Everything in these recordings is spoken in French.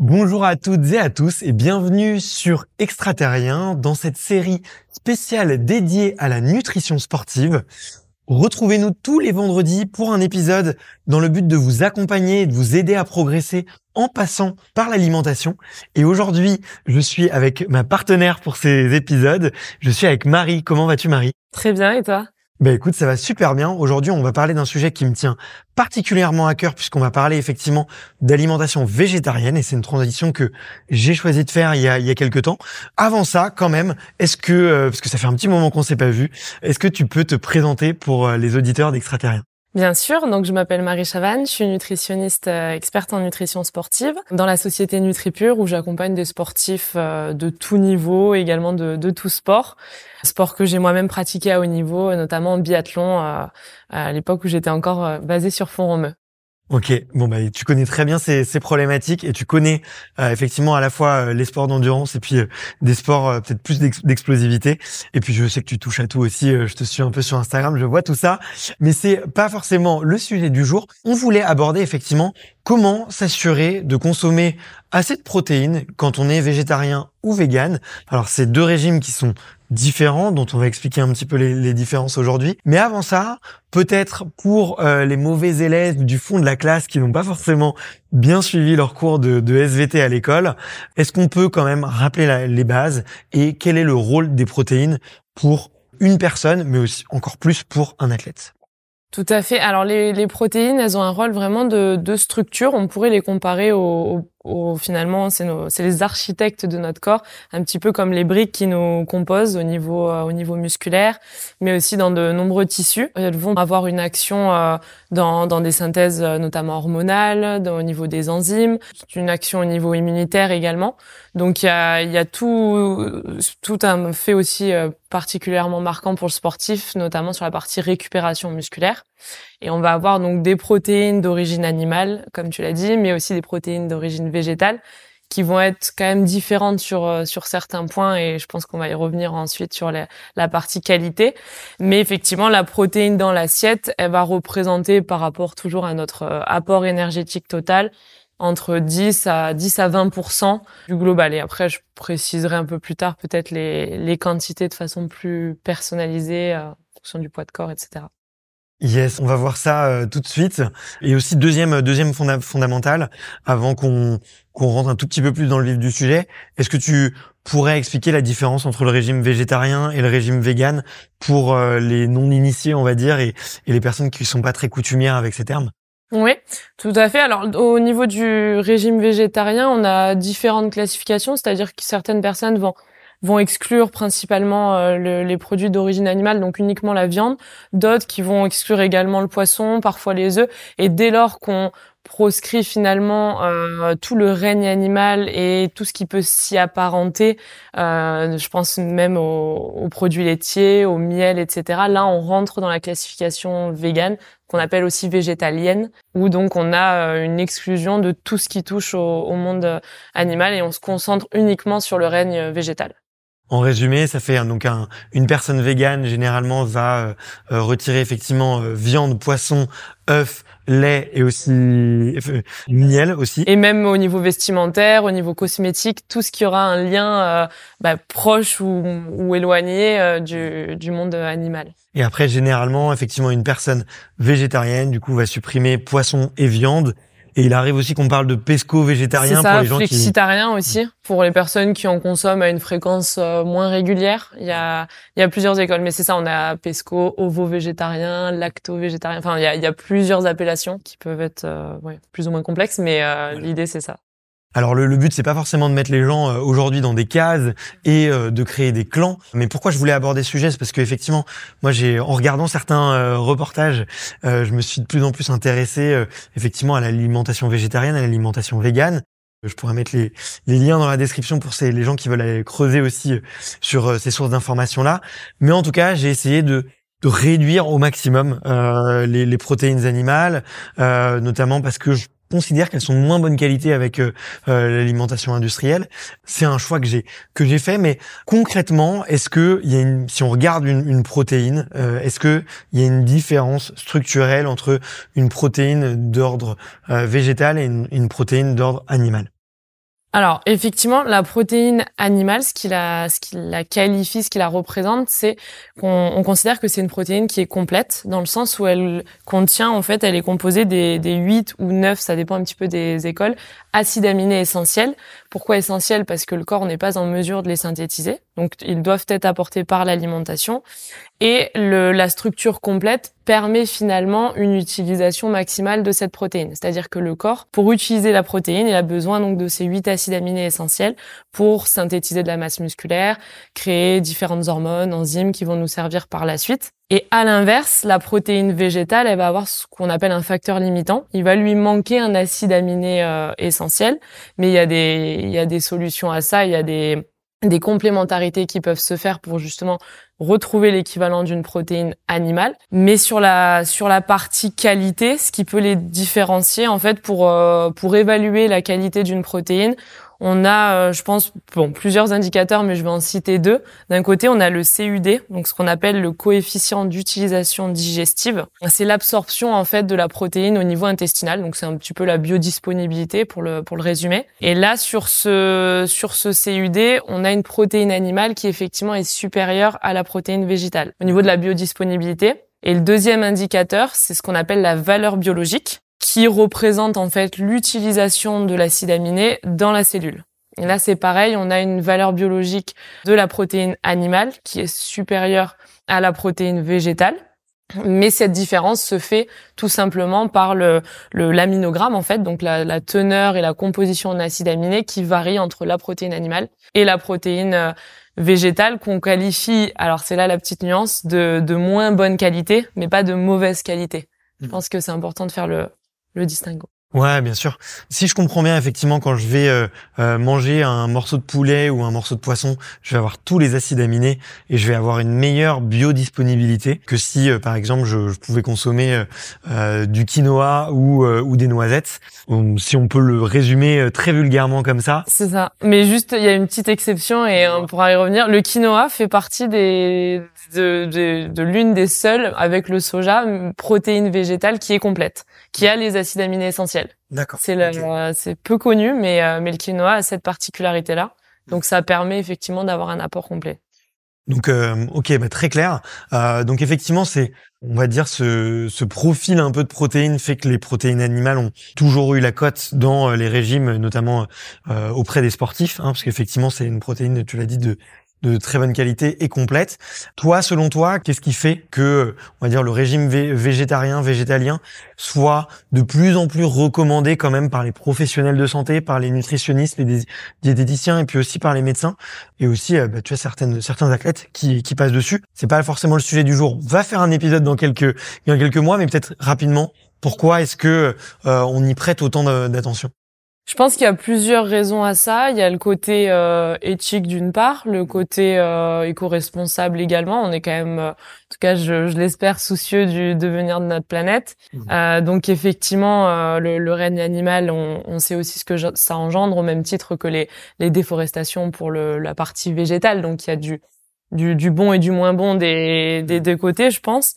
Bonjour à toutes et à tous et bienvenue sur Extraterrien dans cette série spéciale dédiée à la nutrition sportive. Retrouvez-nous tous les vendredis pour un épisode dans le but de vous accompagner et de vous aider à progresser en passant par l'alimentation. Et aujourd'hui, je suis avec ma partenaire pour ces épisodes. Je suis avec Marie. Comment vas-tu Marie? Très bien et toi? Ben écoute, ça va super bien. Aujourd'hui, on va parler d'un sujet qui me tient particulièrement à cœur puisqu'on va parler effectivement d'alimentation végétarienne et c'est une transition que j'ai choisi de faire il y a, il y a quelques temps. Avant ça, quand même, est-ce que, euh, parce que ça fait un petit moment qu'on s'est pas vu, est-ce que tu peux te présenter pour euh, les auditeurs d'Extraterrien? Bien sûr, donc je m'appelle Marie Chavanne, je suis nutritionniste euh, experte en nutrition sportive dans la société NutriPure où j'accompagne des sportifs euh, de tout niveau, également de, de tout sport. Sport que j'ai moi-même pratiqué à haut niveau, notamment en biathlon euh, à l'époque où j'étais encore basée sur Font-Romeu. Ok, bon bah tu connais très bien ces, problématiques et tu connais euh, effectivement à la fois euh, les sports d'endurance et puis euh, des sports peut-être plus d'explosivité. Et puis je sais que tu touches à tout aussi. je te suis un peu sur Instagram, je vois tout ça, mais c'est pas forcément le sujet du jour. On voulait aborder effectivement comment s'assurer de consommer assez de protéines quand on est végétarien ou vegan. Alors c'est deux régimes qui sont différents, dont on va expliquer un petit peu les, différences aujourd'hui. Mais avant ça, peut-être pour euh, les mauvais élèves du fond de la classe qui n'ont pas forcément bien suivi leur cours de, SVT à l'école, est-ce qu'on peut quand même rappeler les bases et quel est le rôle des protéines pour une personne, mais aussi encore plus pour un athlète? Tout à fait. Alors les, protéines, elles ont un rôle vraiment de, de structure. On pourrait les comparer au, au, finalement, c'est les architectes de notre corps, un petit peu comme les briques qui nous composent au niveau euh, au niveau musculaire, mais aussi dans de nombreux tissus. Elles vont avoir une action euh, dans, dans des synthèses euh, notamment hormonales, dans, au niveau des enzymes, une action au niveau immunitaire également. Donc il y a, y a tout tout un fait aussi particulièrement marquant pour le sportif, notamment sur la partie récupération musculaire. Et on va avoir donc des protéines d'origine animale, comme tu l'as dit, mais aussi des protéines d'origine végétale qui vont être quand même différentes sur euh, sur certains points et je pense qu'on va y revenir ensuite sur la, la partie qualité. Mais effectivement, la protéine dans l'assiette, elle va représenter par rapport toujours à notre euh, apport énergétique total entre 10 à 10 à 20% du global. Et après, je préciserai un peu plus tard peut-être les, les quantités de façon plus personnalisée euh, en fonction du poids de corps, etc. Yes, on va voir ça euh, tout de suite. Et aussi deuxième deuxième fondamental, avant qu'on qu'on rentre un tout petit peu plus dans le vif du sujet, est-ce que tu pourrais expliquer la différence entre le régime végétarien et le régime vegan pour euh, les non initiés, on va dire, et, les personnes qui sont pas très coutumières avec ces termes? Oui, tout à fait. Alors au niveau du régime végétarien, on a différentes classifications, c'est-à-dire que certaines personnes vont vont exclure principalement euh, les produits d'origine animale, donc uniquement la viande, d'autres qui vont exclure également le poisson, parfois les œufs, et dès lors qu'on proscrit finalement euh, tout le règne animal et tout ce qui peut s'y apparenter. Euh, je pense même aux, produits laitiers, au miel, etc. Là, on rentre dans la classification végane qu'on appelle aussi végétalienne, où donc on a une exclusion de tout ce qui touche au, au monde animal et on se concentre uniquement sur le règne végétal. En résumé, ça fait donc un, une personne végane généralement va euh, euh, retirer effectivement euh, viande, poisson, œufs, lait et aussi miel aussi. Et même au niveau vestimentaire, au niveau cosmétique, tout ce qui aura un lien bah, proche ou, ou éloigné du, du monde animal. Et après, généralement, effectivement, une personne végétarienne, du coup, va supprimer poisson et viande et il arrive aussi qu'on parle de pesco végétarien ça, pour les gens flexitarien aussi pour les personnes qui en consomment à une fréquence euh, moins régulière. Il y a il y a plusieurs écoles, mais c'est ça. On a pesco, ovo végétarien, lacto végétarien. Enfin, il y a, il y a plusieurs appellations qui peuvent être euh, ouais, plus ou moins complexes, mais euh, l'idée c'est ça. Alors le, le but c'est pas forcément de mettre les gens euh, aujourd'hui dans des cases et euh, de créer des clans. Mais pourquoi je voulais aborder ce sujet, c'est parce qu'effectivement, moi j'ai en regardant certains euh, reportages, je me suis de plus en plus intéressé effectivement à l'alimentation végétarienne, à l'alimentation végane. Je pourrais mettre les, les, liens dans la description pour ces, les gens qui veulent aller creuser aussi sur ces sources d'informations là. Mais en tout cas, j'ai essayé de de réduire au maximum les, les, protéines animales, notamment parce que je considère qu'elles sont de moins bonne qualité avec euh, euh, l'alimentation industrielle. C'est un choix que j'ai que j'ai fait, mais concrètement, est-ce que il y a une, si on regarde une, protéine, euh, est-ce que il y a une différence structurelle entre une protéine d'ordre végétal et une protéine d'ordre animal? Alors effectivement, la protéine animale, ce qui la, ce qui la qualifie, ce qui la représente, c'est qu'on on considère que c'est une protéine qui est complète dans le sens où elle contient en fait, elle est composée des, des 8 ou 9, ça dépend un petit peu des écoles, acides aminés essentiels. Pourquoi essentiels Parce que le corps n'est pas en mesure de les synthétiser, donc ils doivent être apportés par l'alimentation. Et le, la structure complète permet finalement une utilisation maximale de cette protéine. C'est-à-dire que le corps, pour utiliser la protéine, il a besoin donc de ces huit acides aminés essentiels pour synthétiser de la masse musculaire, créer différentes hormones, enzymes qui vont nous servir par la suite. Et à l'inverse, la protéine végétale, elle va avoir ce qu'on appelle un facteur limitant. Il va lui manquer un acide aminé euh, essentiel, mais il y a des il y a des solutions à ça, il y a des des complémentarités qui peuvent se faire pour justement retrouver l'équivalent d'une protéine animale. Mais sur la sur la partie qualité, ce qui peut les différencier en fait pour euh, pour évaluer la qualité d'une protéine, on a, euh, je pense, bon, plusieurs indicateurs, mais je vais en citer deux. D'un côté, on a le CUD, donc ce qu'on appelle le coefficient d'utilisation digestive. C'est l'absorption en fait de la protéine au niveau intestinal, donc c'est un petit peu la biodisponibilité pour le pour le résumer. Et là, sur ce sur ce CUD, on a une protéine animale qui effectivement est supérieure à la protéine végétale au niveau de la biodisponibilité. Et le deuxième indicateur, c'est ce qu'on appelle la valeur biologique qui représente en fait l'utilisation de l'acide aminé dans la cellule. Et là, c'est pareil, on a une valeur biologique de la protéine animale qui est supérieure à la protéine végétale. Mais cette différence se fait tout simplement par le l'aminogramme en fait, donc la, la, teneur et la composition en acide aminé qui varie entre la protéine animale et la protéine euh, végétale qu'on qualifie, alors c'est là la petite nuance, de, de moins bonne qualité, mais pas de mauvaise qualité. Je mmh. pense que c'est important de faire le, le distinguo. Ouais, bien sûr. Si je comprends bien, effectivement, quand je vais euh, euh, manger un morceau de poulet ou un morceau de poisson, je vais avoir tous les acides aminés et je vais avoir une meilleure biodisponibilité que si, euh, par exemple, je, je, pouvais consommer du quinoa ou, ou des noisettes. si on peut le résumer très vulgairement comme ça. C'est ça. Mais juste, il y a une petite exception et on pourra y revenir. Le quinoa fait partie des de, de, de l'une des seules avec le soja protéine végétale qui est complète, qui a les acides aminés essentiels. D'accord. C'est peu connu, mais euh, mais le quinoa a cette particularité-là. Donc ça permet effectivement d'avoir un apport complet. Donc, euh, ok, bah, très clair. Euh, donc effectivement, c'est, on va dire, ce, ce profil un peu de protéines fait que les protéines animales ont toujours eu la cote dans les régimes, notamment auprès des sportifs, hein, parce qu'effectivement, c'est une protéine, tu l'as dit, de de très bonne qualité et complète. Toi, selon toi, qu'est-ce qui fait que, on va dire, le régime végétarien, végétalien soit de plus en plus recommandé quand même par les professionnels de santé, par les nutritionnistes, les diététiciens et puis aussi par les médecins et aussi, euh, bah, tu as certaines, certains athlètes qui, qui passent dessus. C'est pas forcément le sujet du jour. On va faire un épisode dans quelques, dans quelques mois, mais peut-être rapidement. Pourquoi est-ce que euh, on y prête autant d'attention? Je pense qu'il y a plusieurs raisons à ça. Il y a le côté euh, éthique d'une part, le côté euh, éco-responsable également. On est quand même, euh, en tout cas, je, je l'espère, soucieux du devenir de notre planète. Mmh. Euh, donc effectivement, euh, le, le, règne animal, on, on, sait aussi ce que ça engendre au même titre que les, les déforestations pour le, la partie végétale. Donc il y a du du, du, bon et du moins bon des, des deux côtés, je pense.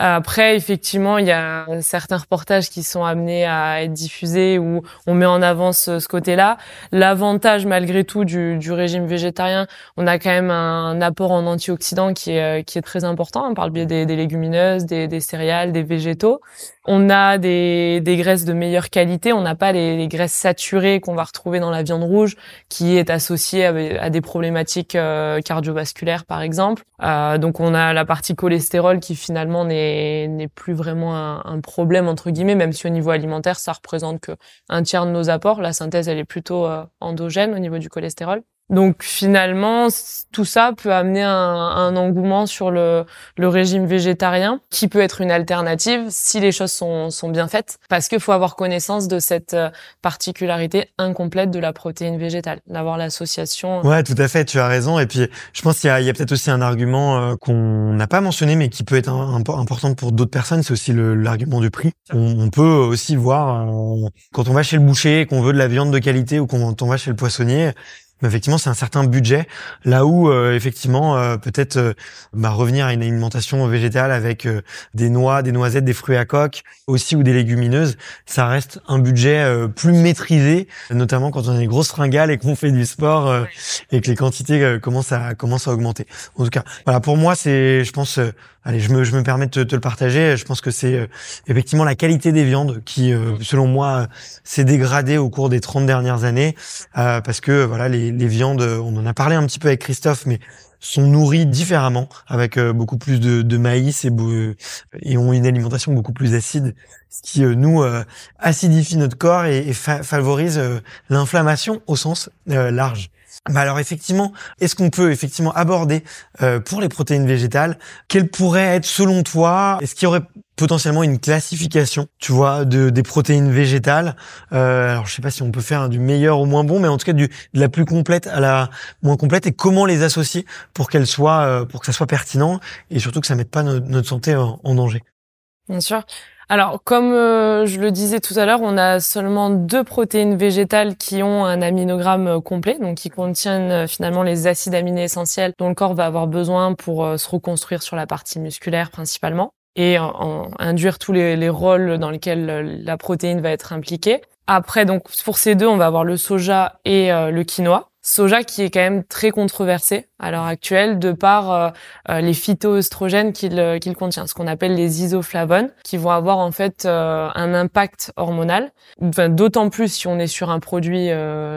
Après, effectivement, il y a certains reportages qui sont amenés à être diffusés où on met en avant ce, côté-là. L'avantage, malgré tout, du, du, régime végétarien, on a quand même un, apport en antioxydants qui est, qui est très important hein, par le biais des, des légumineuses, des, des, céréales, des végétaux. On a des, des graisses de meilleure qualité. On n'a pas les, les, graisses saturées qu'on va retrouver dans la viande rouge, qui est associée à, à des problématiques euh, cardiovasculaires, par exemple. Euh, donc, on a la partie cholestérol qui finalement n'est n'est plus vraiment un, un, problème entre guillemets, même si au niveau alimentaire, ça représente que un tiers de nos apports. La synthèse, elle est plutôt euh, endogène au niveau du cholestérol. Donc finalement, tout ça peut amener un, un engouement sur le, le, régime végétarien, qui peut être une alternative si les choses sont, sont bien faites, parce qu'il faut avoir connaissance de cette euh, particularité incomplète de la protéine végétale, d'avoir l'association. Ouais, tout à fait, tu as raison. Et puis, je pense qu'il y a, a peut-être aussi un argument euh, qu'on n'a pas mentionné, mais qui peut être important pour d'autres personnes, c'est aussi l'argument du prix. On, on, peut aussi voir, euh, quand on va chez le boucher, qu'on veut de la viande de qualité, ou quand on va chez le poissonnier, mais effectivement c'est un certain budget. Là où effectivement peut-être bah, revenir à une alimentation végétale avec des noix, des noisettes, des fruits à coque aussi ou des légumineuses, ça reste un budget plus maîtrisé, notamment quand on a des grosses fringales et qu'on fait du sport et que les quantités commencent à commencent à augmenter. En tout cas, voilà pour moi c'est, je pense allez, je me, je me permets de te, le partager. Je pense que c'est euh, effectivement la qualité des viandes qui, euh, selon moi, s'est dégradée au cours des 30 dernières années, euh, parce que voilà, les, les, viandes, on en a parlé un petit peu avec Christophe, mais sont nourries différemment, avec beaucoup plus de, de maïs et, et, ont une alimentation beaucoup plus acide, ce qui nous acidifie notre corps et, et favorise l'inflammation au sens large. Bah alors effectivement, est-ce qu'on peut effectivement aborder euh, pour les protéines végétales quelles pourraient être selon toi Est-ce qu'il y aurait potentiellement une classification, tu vois, de des protéines végétales euh, Alors je sais pas si on peut faire du meilleur au moins bon, mais en tout cas du, de la plus complète à la moins complète et comment les associer pour qu'elles soient euh, pour que ça soit pertinent et surtout que ça mette pas notre santé en, en danger? Bien sûr. Alors, comme euh, je le disais tout à l'heure, on a seulement deux protéines végétales qui ont un aminogramme euh, complet, donc qui contiennent euh, finalement les acides aminés essentiels dont le corps va avoir besoin pour se reconstruire sur la partie musculaire principalement et induire tous les, les, rôles dans lesquels la protéine va être impliquée. Après, donc pour ces deux, on va avoir le soja et le quinoa soja qui est quand même très controversé à l'heure actuelle de par euh, euh, les phytoestrogènes qu'il euh, qu'il contient, ce qu'on appelle les isoflavones, qui vont avoir en fait un impact hormonal. Enfin, d'autant plus si on est sur un produit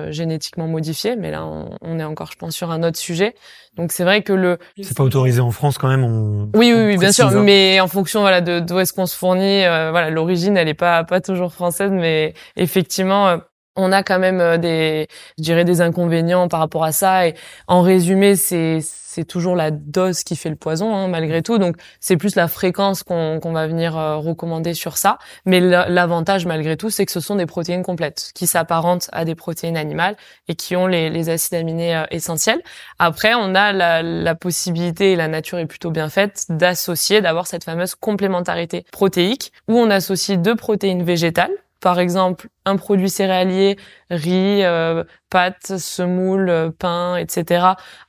génétiquement modifié, mais là on, est encore, je pense, sur un autre sujet. Donc c'est vrai que le c'est pas autorisé en France quand même. On... Oui, oui, oui bien sûr, hein. mais en fonction voilà de d'où est-ce qu'on se fournit, voilà l'origine elle est pas pas toujours française, mais effectivement on a quand même euh, des, je dirais, des inconvénients par rapport à ça. Et en résumé, c'est c'est toujours la dose qui fait le poison, hein, malgré tout. Donc, c'est plus la fréquence qu'on va venir euh, recommander sur ça. Mais l'avantage, malgré tout, c'est que ce sont des protéines complètes qui s'apparentent à des protéines animales et qui ont les, les acides aminés euh, essentiels. Après, on a la, la, possibilité, et la nature est plutôt bien faite, d'associer, d'avoir cette fameuse complémentarité protéique, où on associe deux protéines végétales par exemple un produit céréalier, riz, euh, pâtes, semoule, euh, pain, etc.,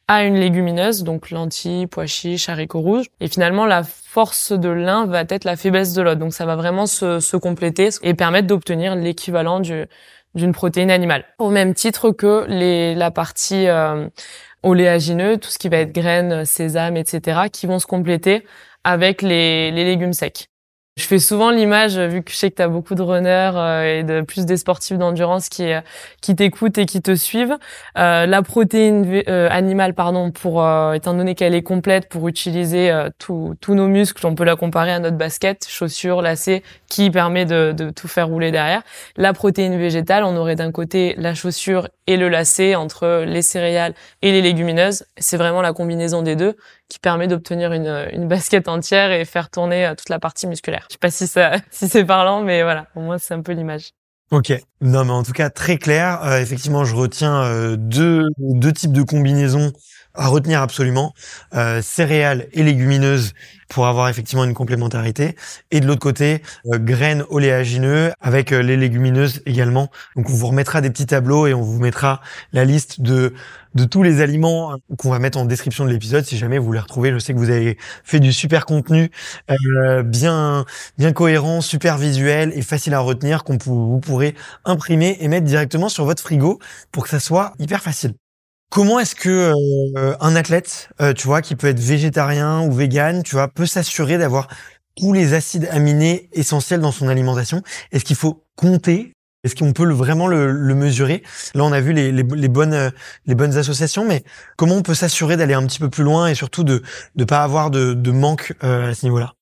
à une légumineuse, donc lentilles, pois chiches, haricots rouges. Et finalement, la force de l'un va être la faiblesse de l'autre. Donc ça va vraiment se, se compléter et permettre d'obtenir l'équivalent d'une protéine animale. Au même titre que les, la partie euh, oléagineux, tout ce qui va être graines, sésame, etc., qui vont se compléter avec les, les légumes secs. Je fais souvent l'image, vu que je sais que tu as beaucoup de runners euh, et de plus des sportifs d'endurance qui euh, qui t'écoutent et qui te suivent. Euh, la protéine animale, pardon, pour étant donné qu'elle est complète pour utiliser tous nos muscles, on peut la comparer à notre basket, chaussures, lacets, qui permet de, de tout faire rouler derrière. La protéine végétale, on aurait d'un côté la chaussure et le lacet entre les céréales et les légumineuses. C'est vraiment la combinaison des deux qui permet d'obtenir une, une basket entière et faire tourner toute la partie musculaire. Je sais pas si ça, si c'est parlant, mais voilà, au moins c'est un peu l'image. Ok. Non, mais en tout cas très clair. Euh, effectivement, je retiens euh, deux deux types de combinaisons à retenir absolument euh, céréales et légumineuses pour avoir effectivement une complémentarité. Et de l'autre côté euh, graines oléagineux avec euh, les légumineuses également. Donc on vous remettra des petits tableaux et on vous mettra la liste de de tous les aliments qu'on va mettre en description de l'épisode. Si jamais vous les retrouvez je sais que vous avez fait du super contenu euh, bien bien cohérent super visuel et facile à retenir qu'on vous pourrez imprimer et mettre directement sur votre frigo pour que ça soit hyper facile Comment est-ce que euh, un athlète, euh, tu vois, qui peut être végétarien ou vegan, tu vois, peut s'assurer d'avoir tous les acides aminés essentiels dans son alimentation? Est-ce qu'il faut compter? Est-ce qu'on peut vraiment le, mesurer? Là, on a vu les, bonnes euh, les bonnes associations, mais comment on peut s'assurer d'aller un petit peu plus loin et surtout de ne pas avoir de, de manque à ce niveau-là?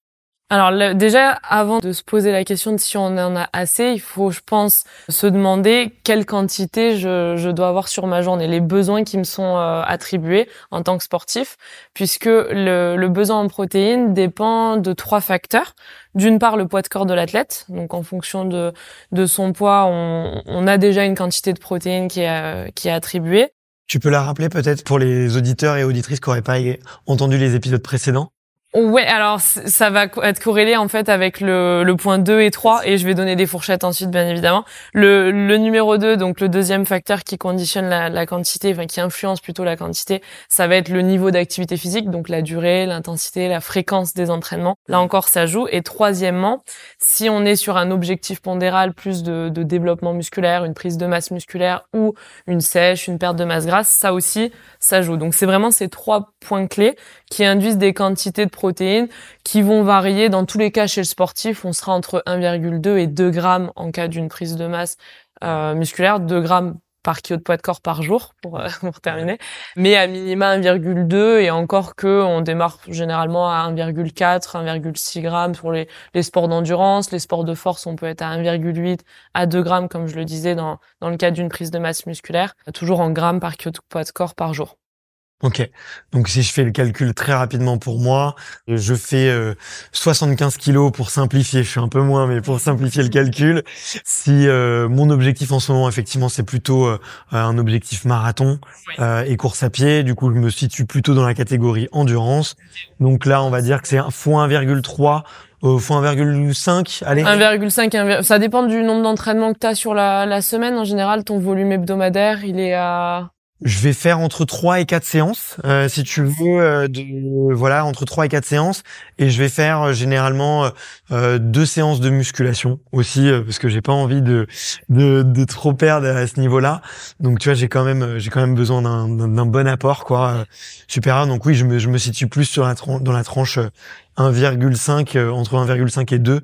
Alors déjà, avant de se poser la question de si on en a assez, il faut, je pense, se demander quelle quantité je, je dois avoir sur ma journée, les besoins qui me sont euh, attribués en tant que sportif, puisque le, le, besoin en protéines dépend de trois facteurs. D'une part, le poids de corps de l'athlète, donc en fonction de, de son poids, on, on a déjà une quantité de protéines qui est, qui est attribuée. Tu peux la rappeler peut-être pour les auditeurs et auditrices qui n'auraient pas entendu les épisodes précédents? Ouais, alors ça va être corrélé en fait avec le, le point 2 et 3 et je vais donner des fourchettes ensuite bien évidemment. Le, le numéro 2, donc le deuxième facteur qui conditionne la, la quantité, enfin qui influence plutôt la quantité, ça va être le niveau d'activité physique, donc la durée, l'intensité, la fréquence des entraînements. Là encore ça joue. Et troisièmement, si on est sur un objectif pondéral plus de, de développement musculaire, une prise de masse musculaire ou une sèche, une perte de masse grasse, ça aussi ça joue. Donc c'est vraiment ces trois points clés qui induisent des quantités de protéines qui vont varier. Dans tous les cas, chez le sportif, on sera entre 1,2 et 2 grammes en cas d'une prise de masse euh, musculaire, 2 grammes par kilo de poids de corps par jour pour, euh, pour terminer, mais à minima 1,2 et encore que on démarre généralement à 1,4, 1,6 grammes pour les, les sports d'endurance, les sports de force on peut être à 1,8 à 2 grammes comme je le disais dans, dans le cas d'une prise de masse musculaire, toujours en grammes par kilo de poids de corps par jour. Ok. Donc si je fais le calcul très rapidement pour moi, je fais 75 euh, kilos pour simplifier. Je suis un peu moins, mais pour simplifier le calcul, si euh, mon objectif en ce moment, effectivement, c'est plutôt euh, un objectif marathon et course à pied, du coup, je me situe plutôt dans la catégorie endurance. Donc là, on va dire que c'est x 1,3 euh, fois 1,5, allez. 1,5, ça dépend du nombre d'entraînements que tu as sur la, la semaine. En général, ton volume hebdomadaire, il est à je vais faire entre 3 et 4 séances, euh, si tu veux, euh, de, voilà, entre 3 et 4 séances. Et je vais faire euh, généralement euh, deux séances de musculation aussi, parce que j'ai pas envie de, de, de, trop perdre à ce niveau-là. Donc tu vois, j'ai quand même, j'ai quand même besoin d'un bon apport, quoi, super. Donc oui, je me, je me situe plus sur la dans la tranche 1,5 entre 1,5 et 2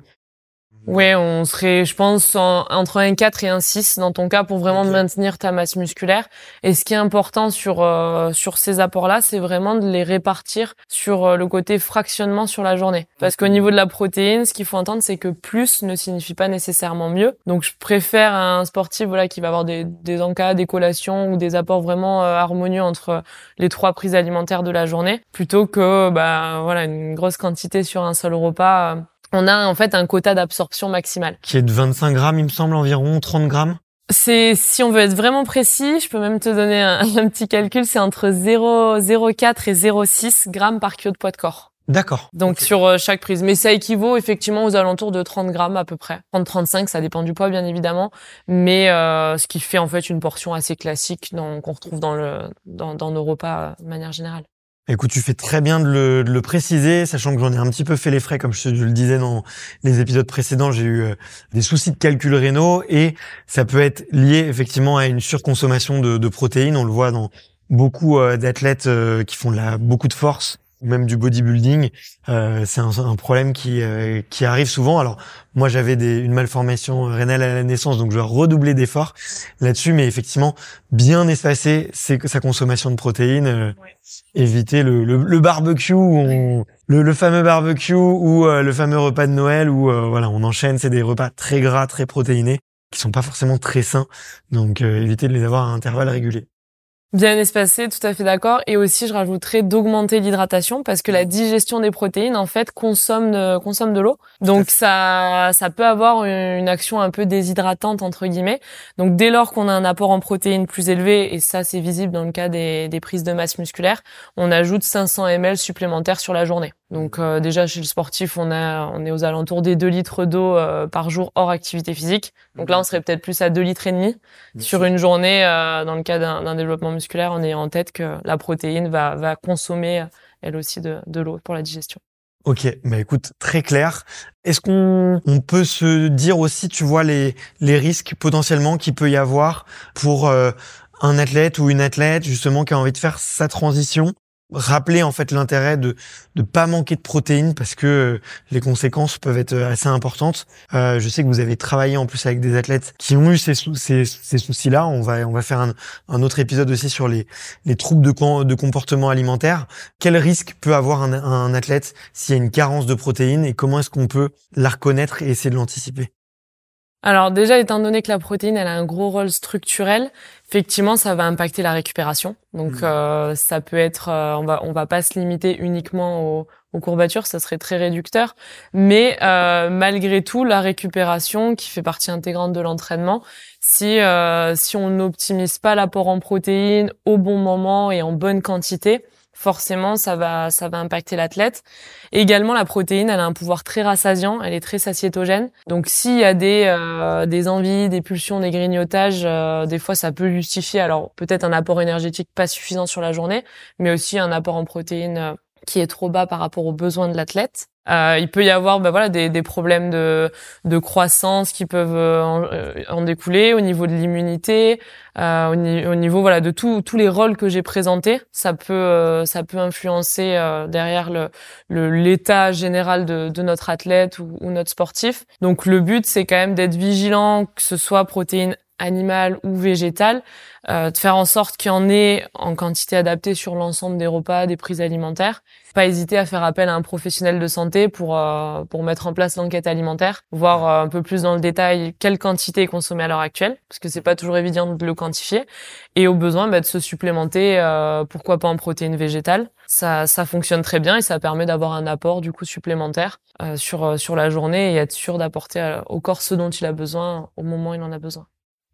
Ouais, on serait, je pense, entre un 4 et un 6 dans ton cas pour vraiment maintenir ta masse musculaire. Et ce qui est important sur euh, sur ces apports-là, c'est vraiment de les répartir sur euh, le côté fractionnement sur la journée. Parce qu'au niveau de la protéine, ce qu'il faut entendre, c'est que plus ne signifie pas nécessairement mieux. Donc, je préfère un sportif voilà qui va avoir des des encas, des collations ou des apports vraiment euh, harmonieux entre les trois prises alimentaires de la journée, plutôt que bah voilà une grosse quantité sur un seul repas on a en fait un quota d'absorption maximal. Qui est de 25 grammes, il me semble, environ 30 grammes c'est si on veut être vraiment précis, je peux même te donner un, petit calcul, c'est entre 0,04 et 0,6 grammes par kilo de poids de corps. D'accord. Donc sur euh, chaque prise. Mais ça équivaut effectivement aux alentours de 30 grammes à peu près. 30-35, ça dépend du poids bien évidemment. Mais euh, ce qui fait en fait une portion assez classique qu'on retrouve dans, le, dans, dans nos repas euh, de manière générale. Écoute, tu fais très bien de le, préciser, sachant que j'en ai un petit peu fait les frais, comme je, le disais dans les épisodes précédents, j'ai eu euh, des soucis de calcul rénaux et ça peut être lié effectivement à une surconsommation de, protéines. On le voit dans beaucoup euh, d'athlètes euh, qui font de beaucoup de force ou même du bodybuilding, euh, c'est un, un, problème qui euh, qui arrive souvent. Alors moi j'avais une malformation rénale à la naissance, donc je dois redoubler d'efforts là-dessus, mais effectivement bien espacer c'est sa consommation de protéines, euh, éviter le, le, le barbecue, on, le, le, fameux barbecue ou euh, le fameux repas de Noël où voilà on enchaîne, c'est des repas très gras, très protéinés qui sont pas forcément très sains, donc éviter de les avoir à intervalles réguliers. Bien espacé, tout à fait d'accord. Et aussi, je rajouterais d'augmenter l'hydratation parce que la digestion des protéines, en fait, consomme de, consomme de l'eau. Donc, ça, ça peut avoir une action un peu déshydratante, entre guillemets. Donc, dès lors qu'on a un apport en protéines plus élevé, et ça, c'est visible dans le cas des, des prises de masse musculaire, on ajoute 500 ml supplémentaires sur la journée. Donc euh, déjà chez le sportif, on a on est aux alentours des 2 litres d'eau euh, par jour hors activité physique. Donc là, on serait peut-être plus à 2 litres et demi sur une journée euh, dans le cas d'un développement musculaire en ayant en tête que la protéine va va consommer elle aussi de, de l'eau pour la digestion. Ok, bah écoute, très clair. Est-ce qu'on on peut se dire aussi, tu vois, les, les risques potentiellement qu'il peut y avoir pour un athlète ou une athlète justement qui a envie de faire sa transition? Rappeler en fait l'intérêt de ne pas manquer de protéines parce que euh, les conséquences peuvent être euh, assez importantes. Euh, je sais que vous avez travaillé en plus avec des athlètes qui ont eu ces, ces, soucis-là. On va on va faire un, un, autre épisode aussi sur les, les troubles de, de comportement alimentaire. Quel risque peut avoir un, un athlète s'il y a une carence de protéines et comment est-ce qu'on peut la reconnaître et essayer de l'anticiper? Alors déjà, étant donné que la protéine, elle a un gros rôle structurel, effectivement, ça va impacter la récupération. Donc, mmh. euh, ça peut être, euh, on va, on va pas se limiter uniquement aux, aux courbatures, ça serait très réducteur. Mais euh, malgré tout, la récupération, qui fait partie intégrante de l'entraînement, si si on n'optimise pas l'apport en protéines au bon moment et en bonne quantité, forcément ça va ça va impacter l'athlète. Également la protéine, elle a un pouvoir très rassasiant, elle est très satiétogène. Donc s'il y a des euh, des envies, des pulsions, des grignotages, euh, des fois ça peut justifier alors peut-être un apport énergétique pas suffisant sur la journée, mais aussi un apport en protéines euh, qui est trop bas par rapport aux besoins de l'athlète. Euh, il peut y avoir bah, voilà des, des problèmes de, de croissance qui peuvent euh, en, euh, en, découler au niveau de l'immunité, euh, au, au, niveau voilà de tous tous les rôles que j'ai présentés. Ça peut euh, ça peut influencer derrière le l'état général de, de, notre athlète ou, ou, notre sportif. Donc le but c'est quand même d'être vigilant que ce soit protéines animales ou végétales, de faire en sorte qu'il y en ait en quantité adaptée sur l'ensemble des repas, des prises alimentaires pas hésiter à faire appel à un professionnel de santé pour euh, pour mettre en place l'enquête alimentaire, voir euh, un peu plus dans le détail quelle quantité est consommée à l'heure actuelle, parce que c'est pas toujours évident de le quantifier, et au besoin bah, de se supplémenter, euh, pourquoi pas en protéines végétales. Ça ça fonctionne très bien et ça permet d'avoir un apport du coup supplémentaire sur sur la journée et être sûr d'apporter au corps ce dont il a besoin au moment où il en a besoin.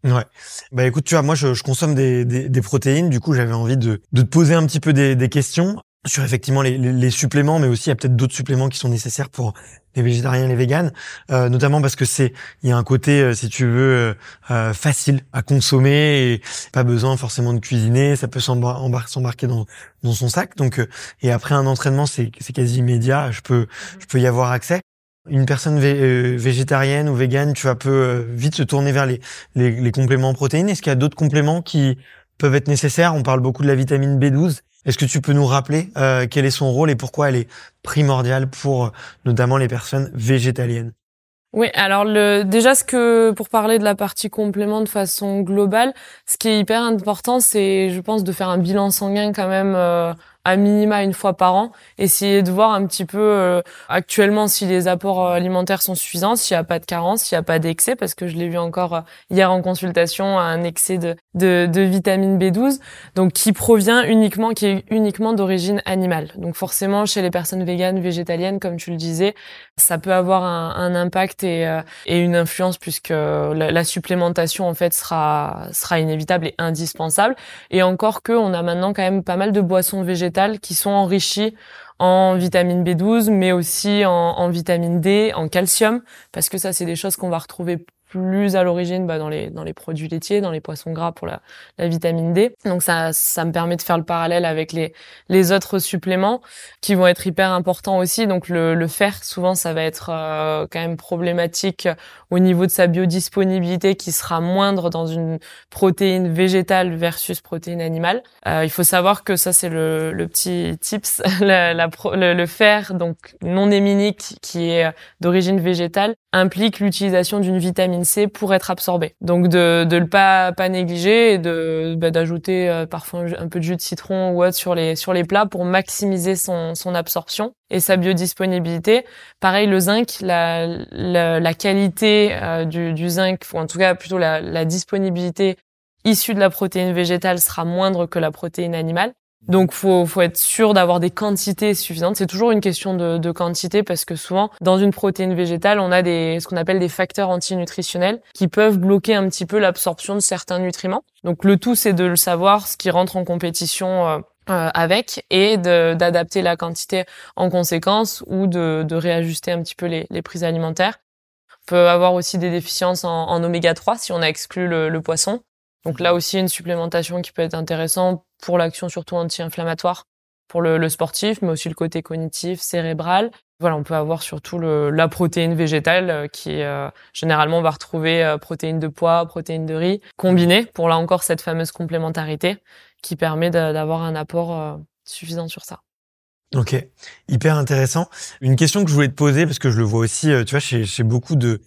Ouais. Bah écoute, tu vois, moi je, je consomme des, des, des, protéines, du coup j'avais envie de, de te poser un petit peu des, des questions sur effectivement les, les, suppléments, mais aussi il y a peut-être d'autres suppléments qui sont nécessaires pour les végétariens et les véganes, euh, notamment parce que c'est il y a un côté, euh, si tu veux, euh, euh, facile à consommer et pas besoin forcément de cuisiner, ça peut s'embarquer dans, dans son sac. Donc et après un entraînement, c'est quasi immédiat, je peux je peux y avoir accès. Une personne végétarienne ou végane, tu vas peu vite se tourner vers les, compléments en protéines. Est-ce qu'il y a d'autres compléments qui peuvent être nécessaires? On parle beaucoup de la vitamine B12. Est-ce que tu peux nous rappeler euh, quel est son rôle et pourquoi elle est primordiale pour notamment les personnes végétaliennes? Oui, alors déjà ce que pour parler de la partie complément de façon globale, ce qui est hyper important, c'est je pense de faire un bilan sanguin quand même euh, à minima une fois par an, essayer de voir un petit peu euh, actuellement si les apports euh, alimentaires sont suffisants, s'il n'y a pas de carence, s'il n'y a pas d'excès, parce que je l'ai vu encore euh, hier en consultation, un excès de, de, de, vitamine B12, donc qui provient uniquement, qui est uniquement d'origine animale. Donc forcément, chez les personnes véganes, végétaliennes, comme tu le disais, ça peut avoir un, un impact et, et, une influence puisque la, la, supplémentation en fait sera sera inévitable et indispensable. Et encore que on a maintenant quand même pas mal de boissons végétales qui sont enrichis en vitamine B12, mais aussi en, en, vitamine D, en calcium, parce que ça, c'est des choses qu'on va retrouver plus à l'origine bah, dans les dans les produits laitiers, dans les poissons gras pour la, la vitamine D. Donc ça ça me permet de faire le parallèle avec les les autres suppléments qui vont être hyper importants aussi. Donc le, le fer souvent ça va être euh, quand même problématique au niveau de sa biodisponibilité qui sera moindre dans une protéine végétale versus protéine animale. Euh, il faut savoir que ça c'est le, le petit tips le, le fer donc non héminique qui est d'origine végétale implique l'utilisation d'une vitamine C pour être absorbé. Donc de de le pas pas négliger et de bah, d'ajouter euh, parfois un peu de jus de citron ou autre sur les sur les plats pour maximiser son son absorption et sa biodisponibilité. Pareil le zinc, la la, la qualité euh, du, du zinc ou en tout cas plutôt la, la disponibilité issue de la protéine végétale sera moindre que la protéine animale. Donc faut faut être sûr d'avoir des quantités suffisantes. C'est toujours une question de, de, quantité parce que souvent dans une protéine végétale, on a des ce qu'on appelle des facteurs antinutritionnels qui peuvent bloquer un petit peu l'absorption de certains nutriments. Donc le tout c'est de le savoir, ce qui rentre en compétition. Euh, euh, avec et d'adapter la quantité en conséquence ou de, de réajuster un petit peu les, les, prises alimentaires. On peut avoir aussi des déficiences en, en oméga 3 si on a exclu le, le poisson. Donc là aussi une supplémentation qui peut être intéressante pour l'action surtout anti-inflammatoire pour le, le, sportif, mais aussi le côté cognitif, cérébral. Voilà, on peut avoir surtout le, la protéine végétale euh, qui euh, généralement on va retrouver euh, protéines de pois, protéines de riz combinées pour là encore cette fameuse complémentarité qui permet d'avoir un apport euh, suffisant sur ça. Ok, hyper intéressant. Une question que je voulais te poser parce que je le vois aussi, tu vois, chez, beaucoup de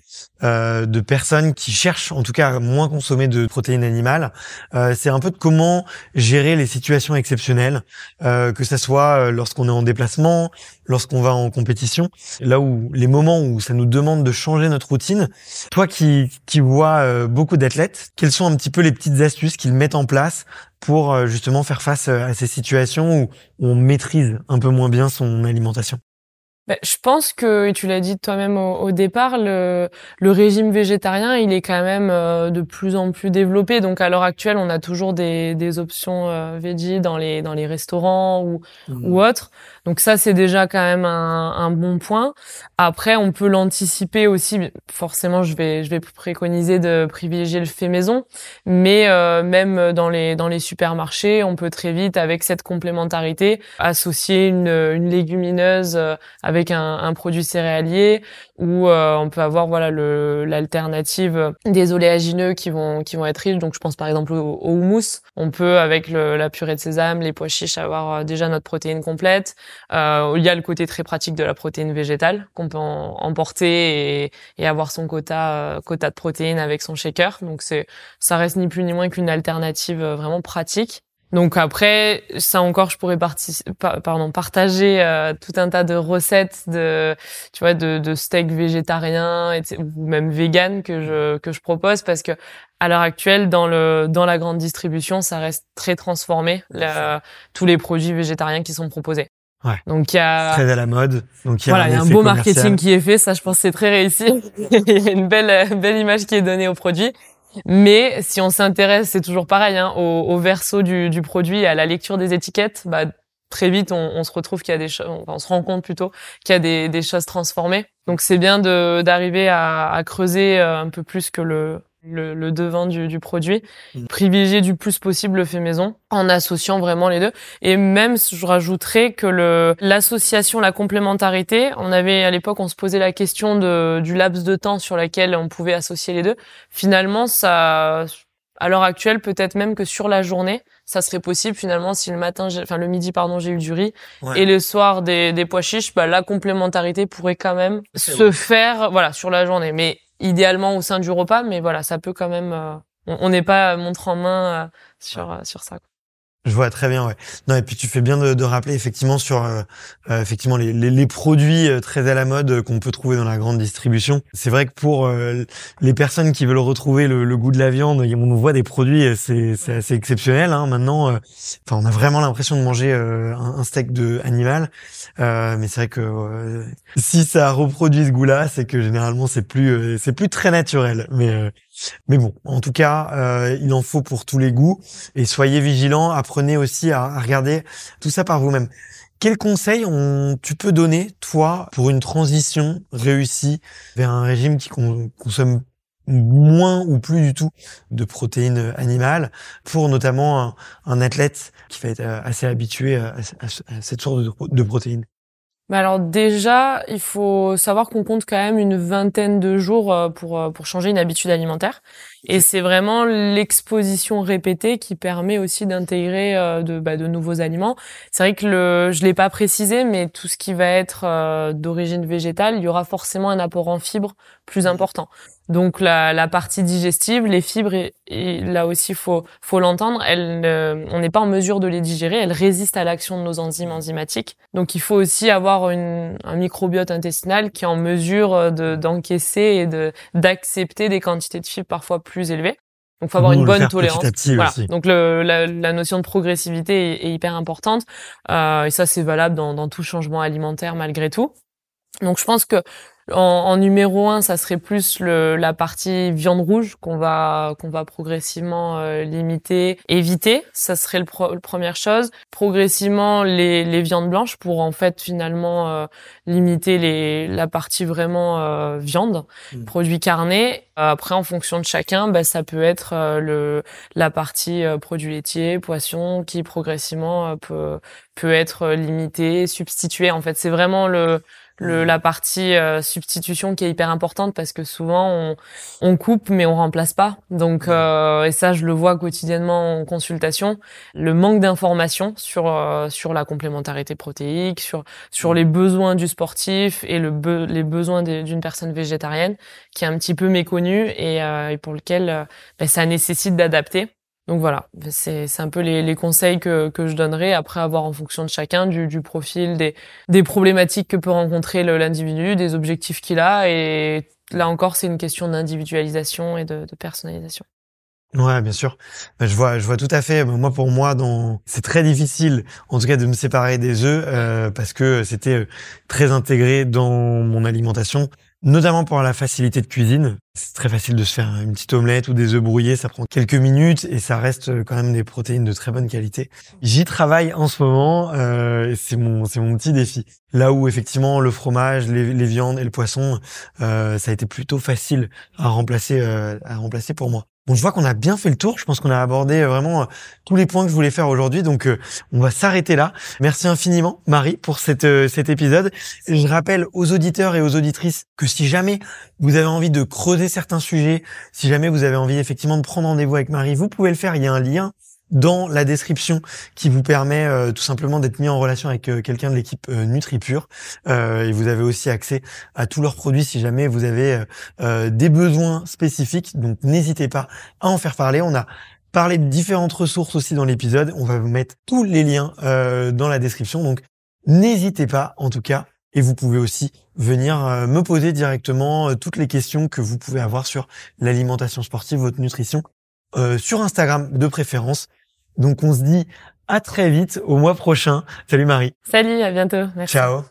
euh, de personnes qui cherchent en tout cas à moins consommer de protéines animales. Euh, c'est un peu de comment gérer les situations exceptionnelles, euh, que ça soit euh, lorsqu'on est en déplacement, lorsqu'on va en compétition, là où les moments où ça nous demande de changer notre routine. Toi qui qui vois euh, beaucoup d'athlètes, quelles sont un petit peu les petites astuces qu'ils mettent en place pour euh, justement faire face à ces situations où on maîtrise un peu moins bien son alimentation? Ben, je pense que, et tu l'as dit toi-même au, départ, le, le, régime végétarien, il est quand même euh, de plus en plus développé. Donc à l'heure actuelle, on a toujours des, des options euh, dans les dans les restaurants ou mmh. ou autres. Donc ça, c'est déjà quand même un, un, bon point. Après, on peut l'anticiper aussi. Forcément, je vais je vais préconiser de privilégier le fait maison, mais euh, même dans les dans les supermarchés, on peut très vite avec cette complémentarité associer une une légumineuse avec avec un, un produit céréalier ou euh, on peut avoir voilà l'alternative des oléagineux qui vont qui vont être riches donc je pense par exemple au, au houmous on peut avec le, la purée de sésame les pois chiches avoir euh, déjà notre protéine complète euh, il y a le côté très pratique de la protéine végétale qu'on peut emporter et, et, avoir son quota euh, quota de protéines avec son shaker. Donc c'est ça reste ni plus ni moins qu'une alternative vraiment pratique. Donc après, ça encore, je pourrais pardon, partager euh, tout un tas de recettes de, tu vois, de, de steaks végétariens ou même vegan que je que je propose parce que à l'heure actuelle, dans le dans la grande distribution, ça reste très transformé tous les produits végétariens qui sont proposés. Ouais. Donc il y a très à la mode. Donc il y a voilà, un, il y a un beau marketing qui est fait. Ça, je pense, c'est très réussi. il y a une belle belle image qui est donnée au produit. Mais si on s'intéresse, c'est toujours pareil, hein, au, au, verso du, du, produit, à la lecture des étiquettes, bah, très vite, on, on se retrouve qu'il y a des choses, on se rend compte plutôt qu'il y a des, des choses transformées. Donc c'est bien d'arriver à, à, creuser euh, un peu plus que le, le, le devant du, du produit, mm. privilégier du plus possible le fait maison en associant vraiment les deux. Et même, je rajouterais que le l'association, la complémentarité, on avait à l'époque, on se posait la question de, du laps de temps sur lequel on pouvait associer les deux. Finalement, ça, à l'heure actuelle, peut-être même que sur la journée, ça serait possible finalement si le matin, enfin le midi pardon, j'ai eu du riz et le soir des, des pois chiches, bah, la complémentarité pourrait quand même se faire, voilà, sur la journée. Mais idéalement au sein du repas, mais voilà, ça peut quand même. Euh, on n'est pas montre en main euh, sur euh, sur ça. Quoi. Je vois très bien, ouais. Non et puis tu fais bien de, de rappeler effectivement sur euh, euh effectivement les, les, les, produits euh, très à la mode euh, qu'on peut trouver dans la grande distribution. C'est vrai que pour les personnes qui veulent retrouver le, le, goût de la viande, on voit des produits, c'est c'est assez exceptionnel. Hein. Maintenant, enfin on a vraiment l'impression de manger un, un, steak de animal, mais c'est vrai que si ça reproduit ce goût-là, c'est que généralement c'est plus c'est plus très naturel. Mais mais bon, en tout cas, euh, il en faut pour tous les goûts. Et soyez vigilants, apprenez aussi à, regarder tout ça par vous-même. Quels conseils on, tu peux donner, toi, pour une transition réussie vers un régime qui consomme moins ou plus du tout de protéines animales, pour notamment un, athlète qui va être euh, assez habitué à, cette sorte de protéines? Bah alors déjà, il faut savoir qu'on compte quand même une vingtaine de jours euh, pour euh, pour changer une habitude alimentaire. Et c'est vraiment l'exposition répétée qui permet aussi d'intégrer euh, de, bah, de nouveaux aliments. C'est vrai que le, je l'ai pas précisé, mais tout ce qui va être d'origine végétale, il y aura forcément un apport en fibres plus important. Donc la, la, partie digestive, les fibres, et, là aussi faut faut l'entendre, elles, on n'est pas en mesure de les digérer, elles résistent à l'action de nos enzymes enzymatiques. Donc il faut aussi avoir une, un microbiote intestinal qui est en mesure de d'encaisser et de d'accepter des quantités de fibres parfois plus élevées. Donc faut avoir une bonne tolérance. voilà. Donc le, la, la, notion de progressivité est, est hyper importante euh, et ça c'est valable dans, dans tout changement alimentaire malgré tout. Donc je pense que en, en, numéro un, ça serait plus le, la partie viande rouge qu'on va qu'on va progressivement euh, limiter, éviter. Ça serait le, première chose. Progressivement les, les viandes blanches pour en fait finalement euh, limiter les la partie vraiment euh, viande, mmh. produits carnés. Après, en fonction de chacun, bah, ça peut être le la partie produits laitiers, poissons, qui progressivement peut peut être limité, substitué. En fait, c'est vraiment le le, la partie euh, substitution qui est hyper importante parce que souvent on, on coupe mais on remplace pas. Donc euh, et ça je le vois quotidiennement en consultation, le manque d'informations sur euh, sur la complémentarité protéique, sur sur les besoins du sportif et le les besoins d'une personne végétarienne qui est un petit peu méconnu et, et pour lequel ben, ça nécessite d'adapter. Donc voilà, c'est un peu les, les, conseils que, que je donnerai après avoir en fonction de chacun du, du profil, des, des problématiques que peut rencontrer l'individu, des objectifs qu'il a. Et là encore, c'est une question d'individualisation et de, de personnalisation. Ouais, bien sûr. Bah, je vois, je vois tout à fait. Moi, pour moi, dans, c'est très difficile, en tout cas, de me séparer des œufs euh, parce que c'était euh, très intégré dans mon alimentation, notamment pour la facilité de cuisine. C'est très facile de se faire une petite omelette ou des œufs brouillés. Ça prend quelques minutes et ça reste quand même des protéines de très bonne qualité. J'y travaille en ce moment. Euh, c'est mon, c'est mon petit défi. Là où effectivement le fromage, les, les viandes et le poisson, euh, ça a été plutôt facile à remplacer, euh, à remplacer pour moi. Bon, je vois qu'on a bien fait le tour. Je pense qu'on a abordé euh, vraiment euh, tous les points que je voulais faire aujourd'hui. Donc, euh, on va s'arrêter là. Merci infiniment, Marie, pour cet épisode. Je rappelle aux auditeurs et aux auditrices que si jamais vous avez envie de creuser certains sujets, si jamais vous avez envie effectivement de prendre rendez-vous avec Marie, vous pouvez le faire. Il y a un lien dans la description qui vous permet euh, tout simplement d'être mis en relation avec euh, quelqu'un de l'équipe euh, NutriPure. et vous avez aussi accès à tous leurs produits si jamais vous avez des besoins spécifiques. Donc n'hésitez pas à en faire parler. On a parlé de différentes ressources aussi dans l'épisode. On va vous mettre tous les liens dans la description. Donc n'hésitez pas en tout cas. Et vous pouvez aussi venir me poser directement toutes les questions que vous pouvez avoir sur l'alimentation sportive, votre nutrition euh, sur Instagram de préférence. Donc on se dit à très vite au mois prochain. Salut Marie. Salut, à bientôt. Merci. Ciao.